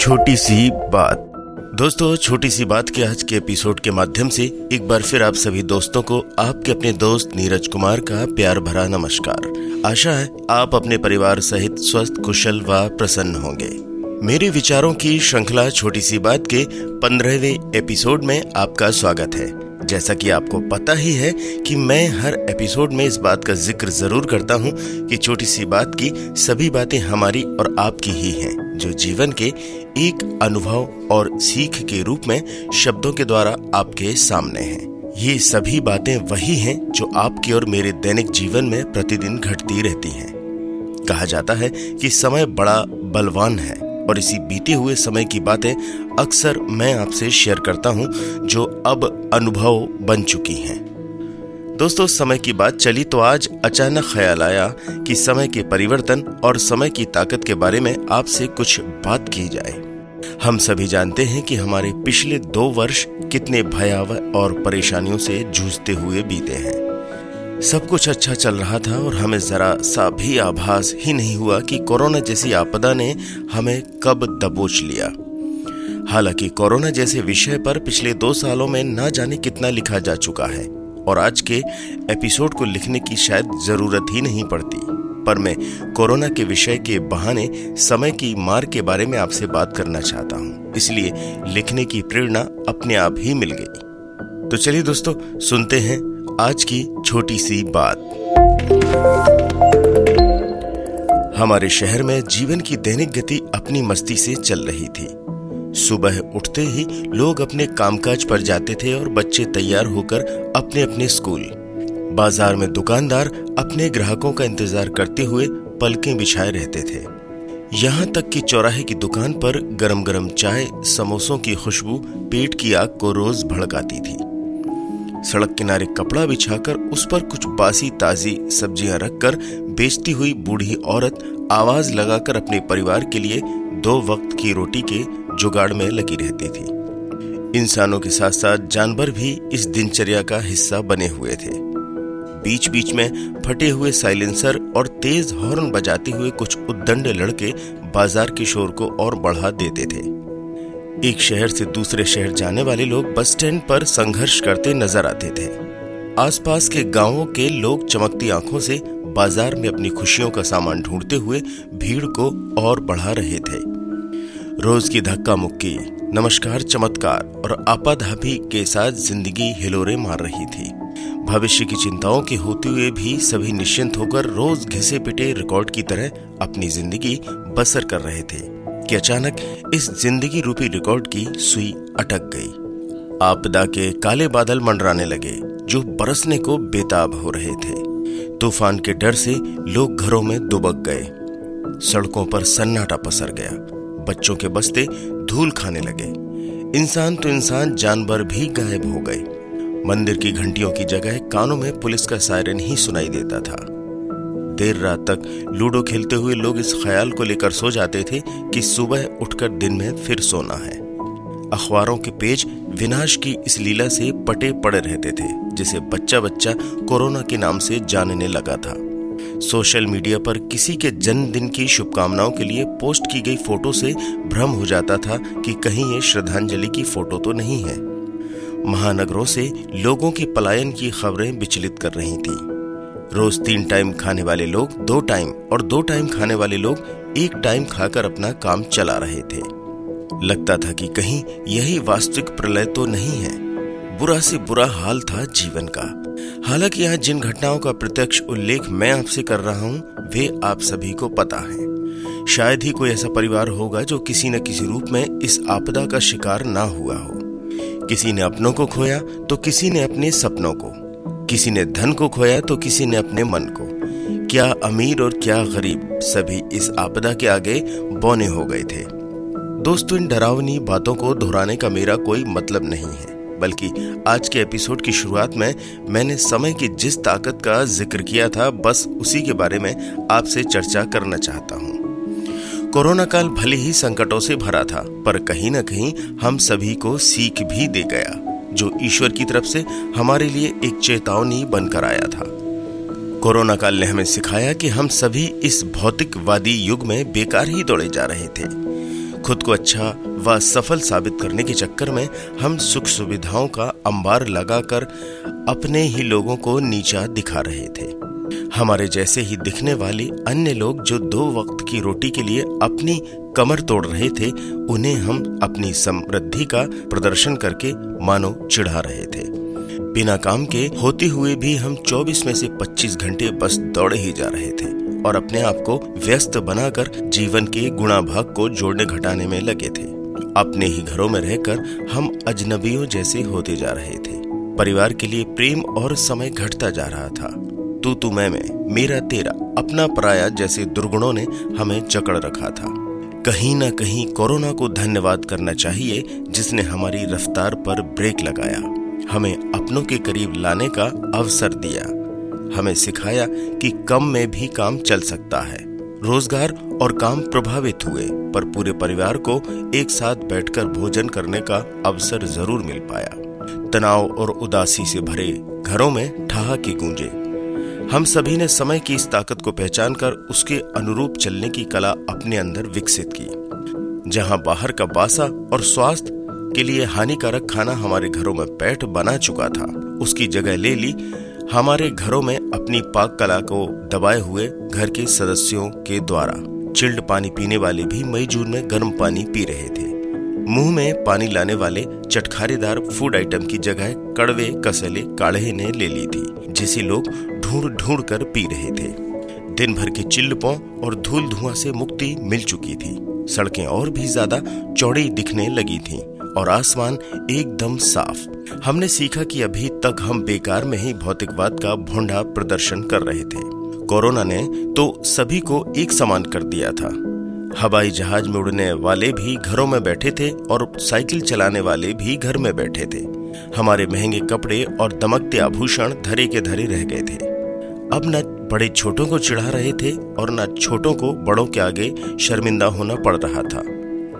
छोटी सी बात। दोस्तों, छोटी सी बात के आज के एपिसोड के माध्यम से एक बार फिर आप सभी दोस्तों को आपके अपने दोस्त नीरज कुमार का प्यार भरा नमस्कार। आशा है आप अपने परिवार सहित स्वस्थ, कुशल व प्रसन्न होंगे। मेरे विचारों की श्रृंखला छोटी सी बात के पंद्रहवें एपिसोड में आपका स्वागत है। जैसा कि आपको पता ही है कि मैं हर एपिसोड में इस बात का ज़िक्र ज़रूर करता हूँ कि छोटी सी बात की सभी बातें हमारी और आपकी ही हैं, जो जीवन के एक अनुभव और सीख के रूप में शब्दों के द्वारा आपके सामने हैं। ये सभी बातें वही हैं जो आपके और मेरे दैनिक जीवन में प्रतिदिन घटती रहती हैं। कहा जाता है कि समय बड़ा बलवान है। और इसी बीते हुए समय की बातें अक्सर मैं आपसे शेयर करता हूँ, जो अब अनुभव बन चुकी हैं। दोस्तों, समय की बात चली तो आज अचानक ख्याल आया कि समय के परिवर्तन और समय की ताकत के बारे में आपसे कुछ बात की जाए। हम सभी जानते हैं कि हमारे पिछले दो वर्ष कितने भयावह और परेशानियों से जूझते हुए बीते हैं। सब कुछ अच्छा चल रहा था और हमें जरा सा भी आभास ही नहीं हुआ कि कोरोना जैसी आपदा ने हमें कब दबोच लिया। हालाँकि कोरोना जैसे विषय पर पिछले दो सालों में ना जाने कितना लिखा जा चुका है, और आज के एपिसोड को लिखने की शायद ज़रूरत ही नहीं पड़ती। पर मैं कोरोना के विषय के बहाने समय की मार के बारे में आपसे बात करना चाहता हूँ, इसलिए लिखने की प्रेरणा अपने आप ही मिल गई। तो चलिए दोस्तों, सुनते हैं आज की छोटी सी बात। हमारे शहर में जीवन की दैनिक गति अपनी मस्ती से चल रही थी। सुबह उठते ही लोग अपने कामकाज पर जाते थे और बच्चे तैयार होकर अपने अपने स्कूल। बाज़ार में दुकानदार अपने ग्राहकों का इंतज़ार करते हुए पलकें बिछाए रहते थे। यहाँ तक कि चौराहे की दुकान पर गरम गरम चाय, समोसों की खुशबू, पेट की आग को रोज भड़काती थी। सड़क किनारे कपड़ा बिछाकर उस पर कुछ बासी ताजी सब्ज़ियाँ रखकर बेचती हुई बूढ़ी औरत आवाज़ लगाकर अपने परिवार के लिए दो वक्त की रोटी के जुगाड़ में लगी रहती थी। इंसानों के साथ साथ जानवर भी इस दिनचर्या का हिस्सा बने हुए थे। बीच बीच में फटे हुए साइलेंसर और तेज हॉर्न बजाते हुए कुछ उद्दंड लड़के बाज़ार के शोर को और बढ़ा देते थे। एक शहर से दूसरे शहर जाने वाले लोग बस स्टैंड पर संघर्ष करते नज़र आते थे। आसपास के गाँवों के लोग चमकती आँखों से बाज़ार में अपनी खुशियों का सामान ढूंढते हुए भीड़ को और बढ़ा रहे थे। रोज की धक्का मुक्की, नमस्कार चमत्कार और आपाधापी के साथ ज़िंदगी हिलोरे मार रही थी। भविष्य की चिंताओं के होते हुए भी सभी निश्चिंत होकर रोज घिसे पिटे रिकॉर्ड की तरह अपनी ज़िंदगी बसर कर रहे थे। कि अचानक इस ज़िंदगी रूपी रिकॉर्ड की सुई अटक गई। आपदा के काले बादल मंडराने लगे, जो बरसने को बेताब हो रहे थे। तूफ़ान के डर से लोग घरों में दुबक गए। सड़कों पर सन्नाटा पसर गया। बच्चों के बस्ते धूल खाने लगे। इंसान तो इंसान जानवर भी गायब हो गए। मंदिर की घंटियों की जगह कानों में पुलिस का सायरन ही सुनाई देता था। देर रात तक लूडो खेलते हुए लोग इस ख्याल को लेकर सो जाते थे कि सुबह उठकर दिन में फिर सोना है। अखबारों के पेज विनाश की इस लीला से पटे पड़े रहते थे, जिसे बच्चा बच्चा कोरोना के नाम से जानने लगा था। सोशल मीडिया पर किसी के जन्मदिन की शुभकामनाओं के लिए पोस्ट की गई फ़ोटो से भ्रम हो जाता था कि कहीं ये श्रद्धांजलि की फ़ोटो तो नहीं है। महानगरों से लोगों के पलायन की खबरें विचलित कर रही थीं। रोज तीन टाइम खाने वाले लोग, दो टाइम और दो टाइम खाने वाले लोग एक टाइम खाकर अपना काम चला रहे थे। लगता था कि कहीं यही वास्तविक प्रलय तो नहीं है। बुरा से बुरा हाल था जीवन का। हालाँकि यहाँ जिन घटनाओं का प्रत्यक्ष उल्लेख मैं आपसे कर रहा हूँ, वे आप सभी को पता है। शायद ही कोई ऐसा परिवार होगा जो किसी न किसी रूप में इस आपदा का शिकार ना हुआ हो। किसी ने अपनों को खोया तो किसी ने अपने सपनों को। किसी ने धन को खोया तो किसी ने अपने मन को। क्या अमीर और क्या गरीब सभी इस आपदा के आगे बौने हो गए थे। दोस्तों, इन डरावनी बातों को दोहराने का मेरा कोई मतलब नहीं है, बल्कि आज के एपिसोड की शुरुआत में मैंने समय की जिस ताकत का ज़िक्र किया था, बस उसी के बारे में आपसे चर्चा करना चाहता हूँ। कोरोना काल भले ही संकटों से भरा था, पर कहीं न कहीं हम सभी को सीख भी दे गया। जो ईश्वर की तरफ़ से हमारे लिए एक चेतावनी बनकर आया था। कोरोना काल ने हमें सिखाया कि हम सभी इस भौतिकवादी युग में बेकार ही दौड़े जा रहे थे। खुद को अच्छा व सफल साबित करने के चक्कर में हम सुख सुविधाओं का अंबार लगाकर अपने ही लोगों को नीचा दिखा रहे थे। हमारे जैसे ही दिखने वाले अन्य लोग जो दो वक्त की रोटी के लिए अपनी कमर तोड़ रहे थे, उन्हें हम अपनी समृद्धि का प्रदर्शन करके मानो चिढ़ा रहे थे। बिना काम के होते हुए भी हम 24 में से 25 घंटे बस दौड़े ही जा रहे थे और अपने आप को व्यस्त बनाकर जीवन के गुणा भाग को जोड़ने घटाने में लगे थे। अपने ही घरों में रहकर हम अजनबियों जैसे होते जा रहे थे। परिवार के लिए प्रेम और समय घटता जा रहा था। तू तू मैं मैं मेरा तेरा अपना पराया जैसे दुर्गुणों ने हमें जकड़ रखा था। कहीं ना कहीं कोरोना को धन्यवाद करना चाहिए, जिसने हमारी रफ्तार पर ब्रेक लगाया। हमें अपनों के करीब लाने का अवसर दिया। हमें सिखाया कि कम में भी काम चल सकता है। रोज़गार और काम प्रभावित हुए, पर पूरे परिवार को एक साथ बैठकर भोजन करने का अवसर ज़रूर मिल पाया। तनाव और उदासी से भरे घरों में ठहाके गूंजे। हम सभी ने समय की इस ताकत को पहचान कर उसके अनुरूप चलने की कला अपने अंदर विकसित की, जहाँ बाहर का बासा और स्वास्थ्य के लिए हानिकारक खाना हमारे घरों में पैठ बना चुका था। उसकी जगह ले ली, हमारे घरों में अपनी पाक कला को दबाए हुए घर के सदस्यों के द्वारा। चिल्ड पानी पीने वाले भी मई जून में गर्म पानी पी रहे थे। मुँह में पानी लाने वाले चटखारेदार फ़ूड आइटम की जगह कड़वे, कसले, काढ़े ने ले ली थी, जिसे लोग ढूंढ ढूंढ कर पी रहे थे। दिन भर के चिल्लपों और धूल धुआँ से मुक्ति मिल चुकी थी। सड़कें और भी ज़्यादा चौड़ी दिखने लगी थीं और आसमान एकदम साफ़। हमने सीखा कि अभी तक हम बेकार में ही भौतिकवाद का भोंडा प्रदर्शन कर रहे थे। कोरोना ने तो सभी को एक समान कर दिया था। हवाई जहाज़ में उड़ने वाले भी घरों में बैठे थे और साइकिल चलाने वाले भी घर में बैठे थे। हमारे महँगे कपड़े और दमकते आभूषण धरे के धरे रह गए थे। अब न बड़े छोटों को चिढ़ा रहे थे और न छोटों को बड़ों के आगे शर्मिंदा होना पड़ रहा था।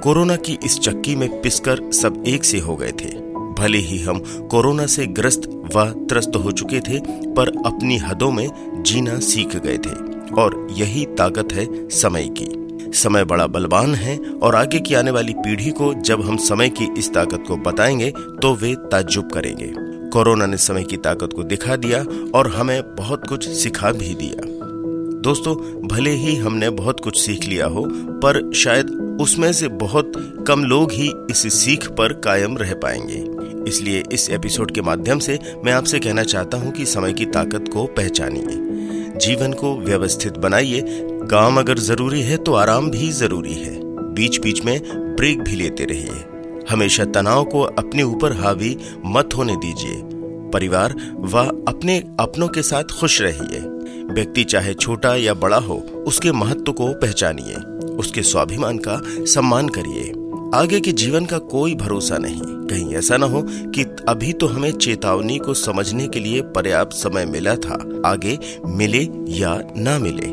कोरोना की इस चक्की में पिसकर सब एक से हो गए थे। भले ही हम कोरोना से ग्रस्त व त्रस्त हो चुके थे, पर अपनी हदों में जीना सीख गए थे और यही ताकत है समय की। समय बड़ा बलवान है और आगे की आने वाली पीढ़ी को जब हम समय की इस ताकत को बताएँगे तो वे ताज्जुब करेंगे। कोरोना ने समय की ताकत को दिखा दिया और हमें बहुत कुछ सिखा भी दिया। दोस्तों, भले ही हमने बहुत कुछ सीख लिया हो, पर शायद उसमें से बहुत कम लोग ही इस सीख पर कायम रह पाएँगे। इसलिए इस एपिसोड के माध्यम से मैं आपसे कहना चाहता हूँ कि समय की ताकत को पहचानिए। जीवन को व्यवस्थित बनाइए। काम अगर ज़रूरी है तो आराम भी ज़रूरी है। बीच बीच में ब्रेक भी लेते रहिए। हमेशा तनाव को अपने ऊपर हावी मत होने दीजिए। परिवार व अपने अपनों के साथ खुश रहिए। व्यक्ति चाहे छोटा या बड़ा हो, उसके महत्व को पहचानिए। उसके स्वाभिमान का सम्मान करिए। आगे के जीवन का कोई भरोसा नहीं। कहीं ऐसा न हो कि अभी तो हमें चेतावनी को समझने के लिए पर्याप्त समय मिला था। आगे मिले या ना मिले।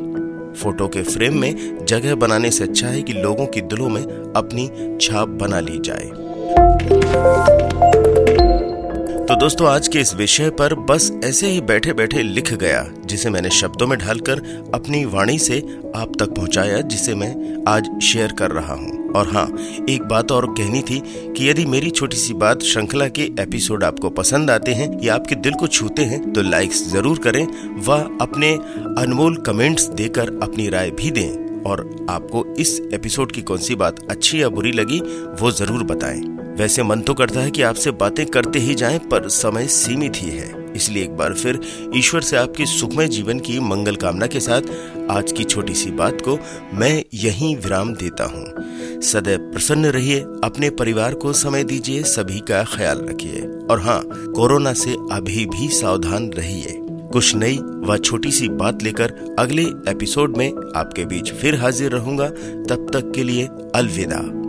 फ़ोटो के फ्रेम में जगह बनाने से अच्छा है कि लोगों की दिलों में अपनी छाप बना ली जाए। तो दोस्तों, आज के इस विषय पर बस ऐसे ही बैठे बैठे लिख गया, जिसे मैंने शब्दों में ढालकर अपनी वाणी से आप तक पहुँचाया, जिसे मैं आज शेयर कर रहा हूँ। और हाँ एक बात और कहनी थी कि यदि मेरी छोटी सी बात श्रृंखला के एपिसोड आपको पसंद आते हैं या आपके दिल को छूते हैं तो लाइक्स ज़रूर करें व अपने अनमोल कमेंट्स देकर अपनी राय भी दें। और आपको इस एपिसोड की कौन सी बात अच्छी या बुरी लगी, वो ज़रूर बताएँ। वैसे मन तो करता है कि आपसे बातें करते ही जाएँ, पर समय सीमित ही है। इसलिए एक बार फिर ईश्वर से आपके सुखमय जीवन की मंगल कामना के साथ आज की छोटी सी बात को मैं यहीं विराम देता हूँ। सदैव प्रसन्न रहिए, अपने परिवार को समय दीजिए, सभी का ख्याल रखिए। और हाँ कोरोना से अभी भी सावधान रहिए। कुछ नई व छोटी सी बात लेकर अगले एपिसोड में आपके बीच फिर हाजिर रहूँगा। तब तक के लिए अलविदा।